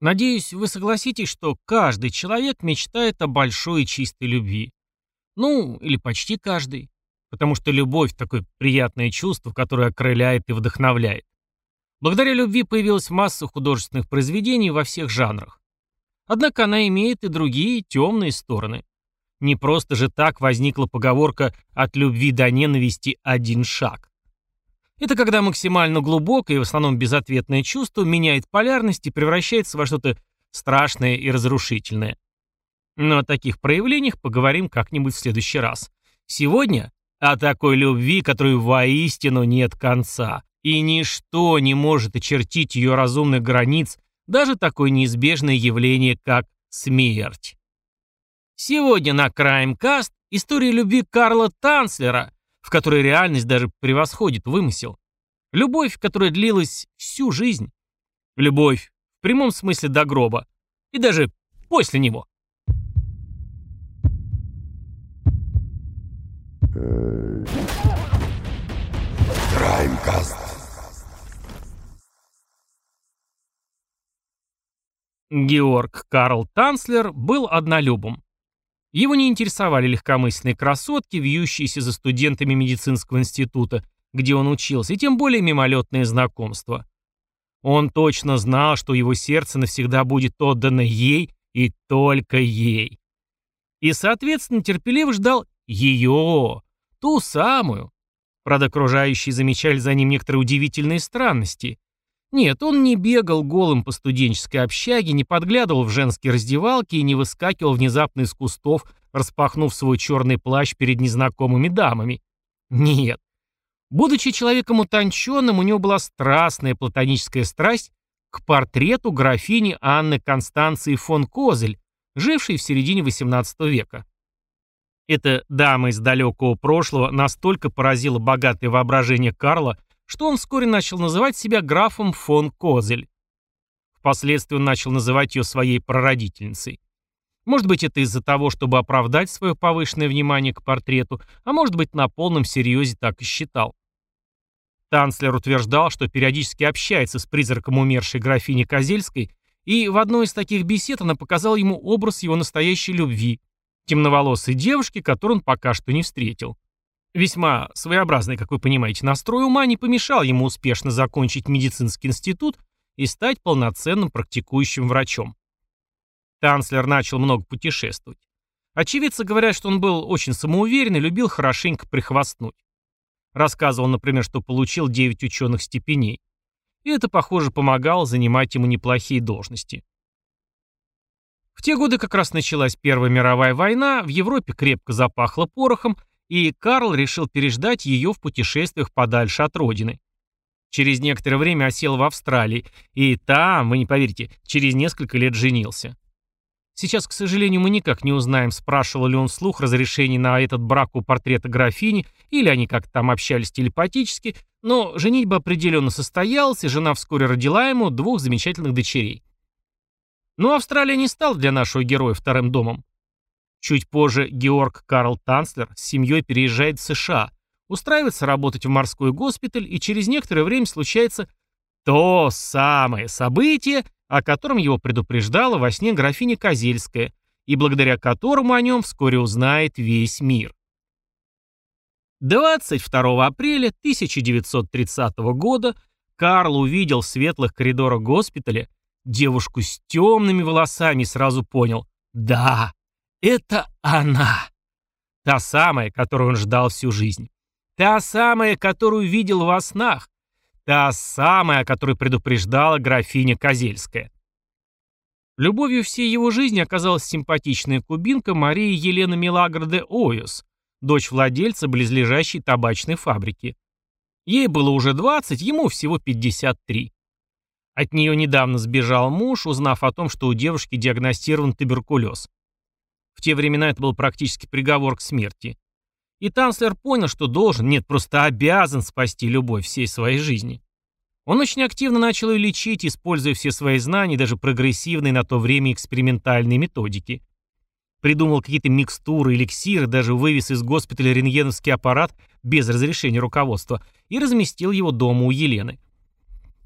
Надеюсь, вы согласитесь, что каждый человек мечтает о большой и чистой любви. Ну, или почти каждый. Потому что любовь – такое приятное чувство, которое окрыляет и вдохновляет. Благодаря любви появилась масса художественных произведений во всех жанрах. Однако она имеет и другие темные стороны. Не просто же так возникла поговорка «от любви до ненависти один шаг». Это когда максимально глубокое и в основном безответное чувство меняет полярность и превращается во что-то страшное и разрушительное. Но о таких проявлениях поговорим как-нибудь в следующий раз. Сегодня о такой любви, которой воистину нет конца, и ничто не может очертить ее разумных границ, даже такое неизбежное явление, как смерть. Сегодня на Краймкаст история любви Карла Танцлера, в которой реальность даже превосходит вымысел. Любовь, которая длилась всю жизнь. Любовь в прямом смысле до гроба. И даже после него. Краймкаст. Георг Карл Танцлер был однолюбом. Его не интересовали легкомысленные красотки, вьющиеся за студентами медицинского института, где он учился, и тем более мимолетные знакомства. Он точно знал, что его сердце навсегда будет отдано ей и только ей. И, соответственно, терпеливо ждал ее, ту самую. Правда, окружающие замечали за ним некоторые удивительные странности. Нет, он не бегал голым по студенческой общаге, не подглядывал в женские раздевалки и не выскакивал внезапно из кустов, распахнув свой черный плащ перед незнакомыми дамами. Нет. Будучи человеком утонченным, у него была страстная платоническая страсть к портрету графини Анны Констанции фон Козель, жившей в середине XVIII века. Эта дама из далекого прошлого настолько поразила богатое воображение Карла, что он вскоре начал называть себя графом фон Козель. Впоследствии он начал называть ее своей прародительницей. Может быть, это из-за того, чтобы оправдать свое повышенное внимание к портрету, а может быть, на полном серьезе так и считал. Танцлер утверждал, что периодически общается с призраком умершей графини Козельской, и в одной из таких бесед она показала ему образ его настоящей любви, темноволосой девушки, которую он пока что не встретил. Весьма своеобразный, как вы понимаете, настрой ума не помешал ему успешно закончить медицинский институт и стать полноценным практикующим врачом. Танцлер начал много путешествовать. Очевидцы говорят, что он был очень самоуверен и любил хорошенько прихвастнуть. Рассказывал, например, что получил 9 ученых степеней. И это, похоже, помогало занимать ему неплохие должности. В те годы как раз началась Первая мировая война, в Европе крепко запахло порохом, и Карл решил переждать ее в путешествиях подальше от родины. Через некоторое время осел в Австралии, и там, вы не поверите, через несколько лет женился. Сейчас, к сожалению, мы никак не узнаем, спрашивал ли он вслух разрешение на этот брак у портрета графини, или они как-то там общались телепатически, но женитьба определенно состоялась, и жена вскоре родила ему двух замечательных дочерей. Но Австралия не стала для нашего героя вторым домом. Чуть позже Георг Карл Танцлер с семьей переезжает в США, устраивается работать в морской госпиталь, и через некоторое время случается то самое событие, о котором его предупреждала во сне графиня Козельская, и благодаря которому о нем вскоре узнает весь мир. 22 апреля 1930 года Карл увидел в светлых коридорах госпиталя девушку с темными волосами и сразу понял – да, это она. Та самая, которую он ждал всю жизнь. Та самая, которую видел во снах. Та самая, о которой предупреждала графиня Козельская. Любовью всей его жизни оказалась симпатичная кубинка Мария Елена Милагроде Ойос, дочь владельца близлежащей табачной фабрики. Ей было уже 20, ему всего 53. От нее недавно сбежал муж, узнав о том, что у девушки диагностирован туберкулез. В те времена это был практически приговор к смерти. И Танцлер понял, что должен, нет, просто обязан спасти любовь всей своей жизни. Он очень активно начал ее лечить, используя все свои знания, даже прогрессивные на то время экспериментальные методики. Придумал какие-то микстуры, эликсиры, даже вывез из госпиталя рентгеновский аппарат без разрешения руководства и разместил его дома у Елены.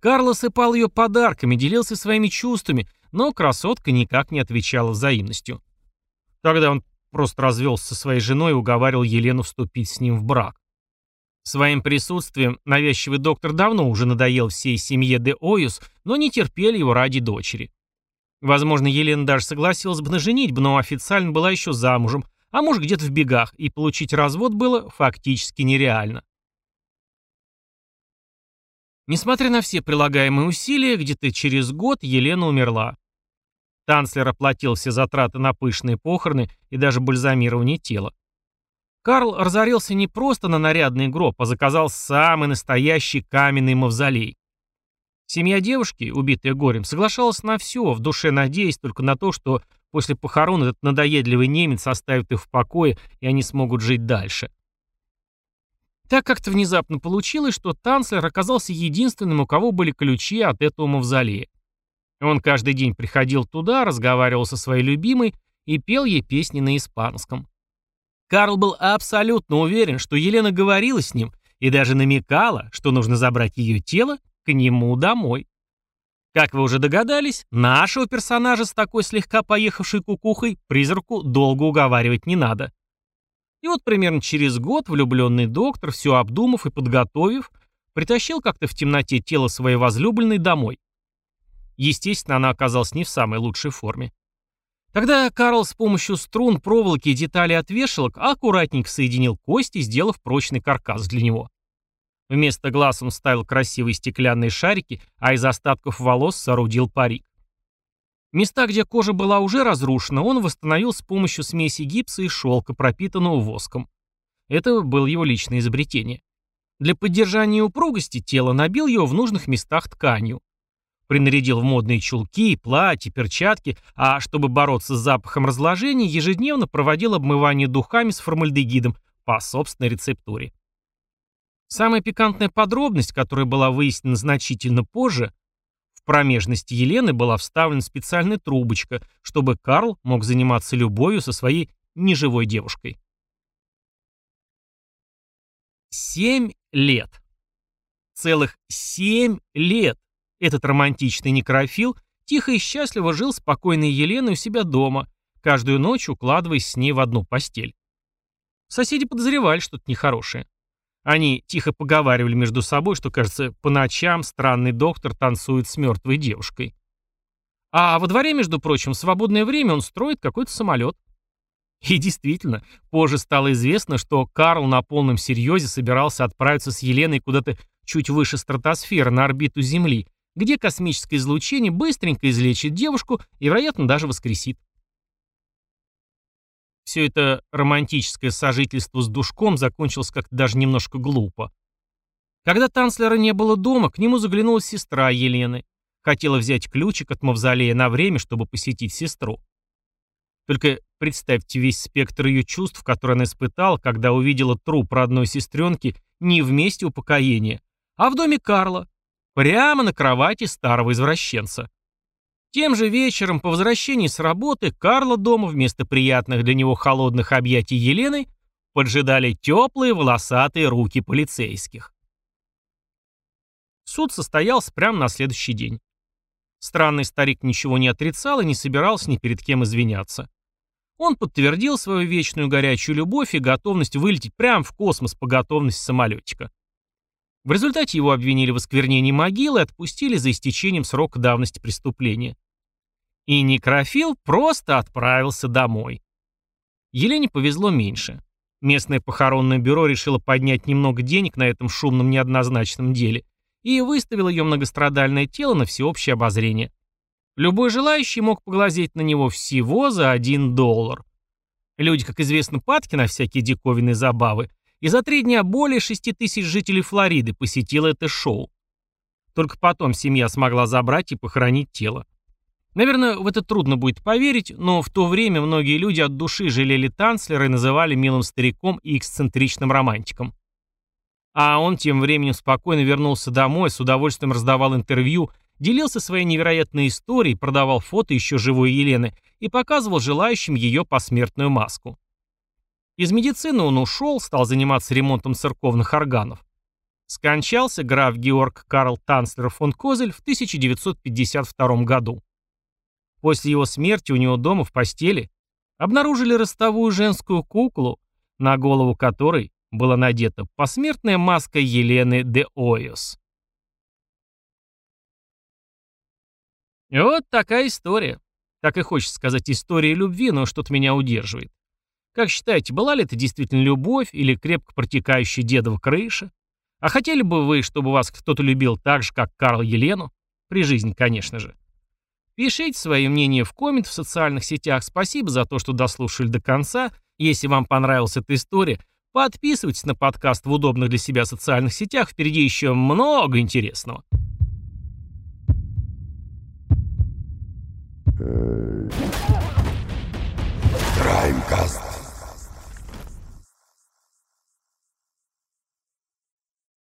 Карл осыпал ее подарками, делился своими чувствами, но красотка никак не отвечала взаимностью. Тогда он просто развелся со своей женой и уговаривал Елену вступить с ним в брак. Своим присутствием навязчивый доктор давно уже надоел всей семье де Оюс, но не терпели его ради дочери. Возможно, Елена даже согласилась бы на женитьбу, но официально была еще замужем, а может где-то в бегах, и получить развод было фактически нереально. Несмотря на все прилагаемые усилия, где-то через год Елена умерла. Танцлер оплатил все затраты на пышные похороны и даже бальзамирование тела. Карл разорился не просто на нарядный гроб, а заказал самый настоящий каменный мавзолей. Семья девушки, убитая горем, соглашалась на все, в душе надеясь только на то, что после похорон этот надоедливый немец оставит их в покое, и они смогут жить дальше. Так как-то внезапно получилось, что танцлер оказался единственным, у кого были ключи от этого мавзолея. Он каждый день приходил туда, разговаривал со своей любимой и пел ей песни на испанском. Карл был абсолютно уверен, что Елена говорила с ним и даже намекала, что нужно забрать ее тело к нему домой. Как вы уже догадались, нашего персонажа с такой слегка поехавшей кукухой призраку долго уговаривать не надо. И вот примерно через год влюбленный доктор, все обдумав и подготовив, притащил как-то в темноте тело своей возлюбленной домой. Естественно, она оказалась не в самой лучшей форме. Тогда Карл с помощью струн, проволоки и деталей от вешалок аккуратненько соединил кости, сделав прочный каркас для него. Вместо глаз он вставил красивые стеклянные шарики, а из остатков волос соорудил парик. Места, где кожа была уже разрушена, он восстановил с помощью смеси гипса и шелка, пропитанного воском. Это было его личное изобретение. Для поддержания упругости тела набил его в нужных местах тканью. Принарядил в модные чулки, платья, перчатки, а чтобы бороться с запахом разложения, ежедневно проводил обмывание духами с формальдегидом по собственной рецептуре. Самая пикантная подробность, которая была выяснена значительно позже, промежности Елены была вставлена специальная трубочка, чтобы Карл мог заниматься любовью со своей неживой девушкой. Семь лет. Целых семь лет этот романтичный некрофил тихо и счастливо жил спокойной Еленой у себя дома, каждую ночь укладываясь с ней в одну постель. Соседи подозревали что-то нехорошее. Они тихо поговаривали между собой, что, кажется, по ночам странный доктор танцует с мертвой девушкой. А во дворе, между прочим, в свободное время он строит какой-то самолет. И действительно, позже стало известно, что Карл на полном серьезе собирался отправиться с Еленой куда-то чуть выше стратосферы, на орбиту Земли, где космическое излучение быстренько излечит девушку и, вероятно, даже воскресит. Все это романтическое сожительство с душком закончилось как-то даже немножко глупо. Когда танцлера не было дома, к нему заглянула сестра Елены. Хотела взять ключик от мавзолея на время, чтобы посетить сестру. Только представьте весь спектр ее чувств, который она испытала, когда увидела труп родной сестренки не в месте упокоения, а в доме Карла, прямо на кровати старого извращенца. Тем же вечером по возвращении с работы Карла дома вместо приятных для него холодных объятий Елены поджидали теплые волосатые руки полицейских. Суд состоялся прямо на следующий день. Странный старик ничего не отрицал и не собирался ни перед кем извиняться. Он подтвердил свою вечную горячую любовь и готовность вылететь прямо в космос по готовности самолетика. В результате его обвинили в осквернении могилы и отпустили за истечением срока давности преступления. И некрофил просто отправился домой. Елене повезло меньше. Местное похоронное бюро решило поднять немного денег на этом шумном неоднозначном деле и выставило ее многострадальное тело на всеобщее обозрение. Любой желающий мог поглазеть на него всего за один доллар. Люди, как известно, падки на всякие диковинные забавы, и за три дня более шести тысяч жителей Флориды посетило это шоу. Только потом семья смогла забрать и похоронить тело. Наверное, в это трудно будет поверить, но в то время многие люди от души жалели Танцлера и называли милым стариком и эксцентричным романтиком. А он тем временем спокойно вернулся домой, с удовольствием раздавал интервью, делился своей невероятной историей, продавал фото еще живой Елены и показывал желающим ее посмертную маску. Из медицины он ушел, стал заниматься ремонтом церковных органов. Скончался граф Георг Карл Танцлер фон Козель в 1952 году. После его смерти у него дома в постели обнаружили ростовую женскую куклу, на голову которой была надета посмертная маска Елены де Ойос. Вот такая история. Так и хочется сказать история любви, но что-то меня удерживает. Как считаете, была ли это действительно любовь или крепко протекающая дедова крыша? А хотели бы вы, чтобы вас кто-то любил так же, как Карл Елену? При жизни, конечно же. Пишите свои мнения в коммент в социальных сетях. Спасибо за то, что дослушали до конца. Если вам понравилась эта история, подписывайтесь на подкаст в удобных для себя социальных сетях. Впереди еще много интересного. Краймкаст.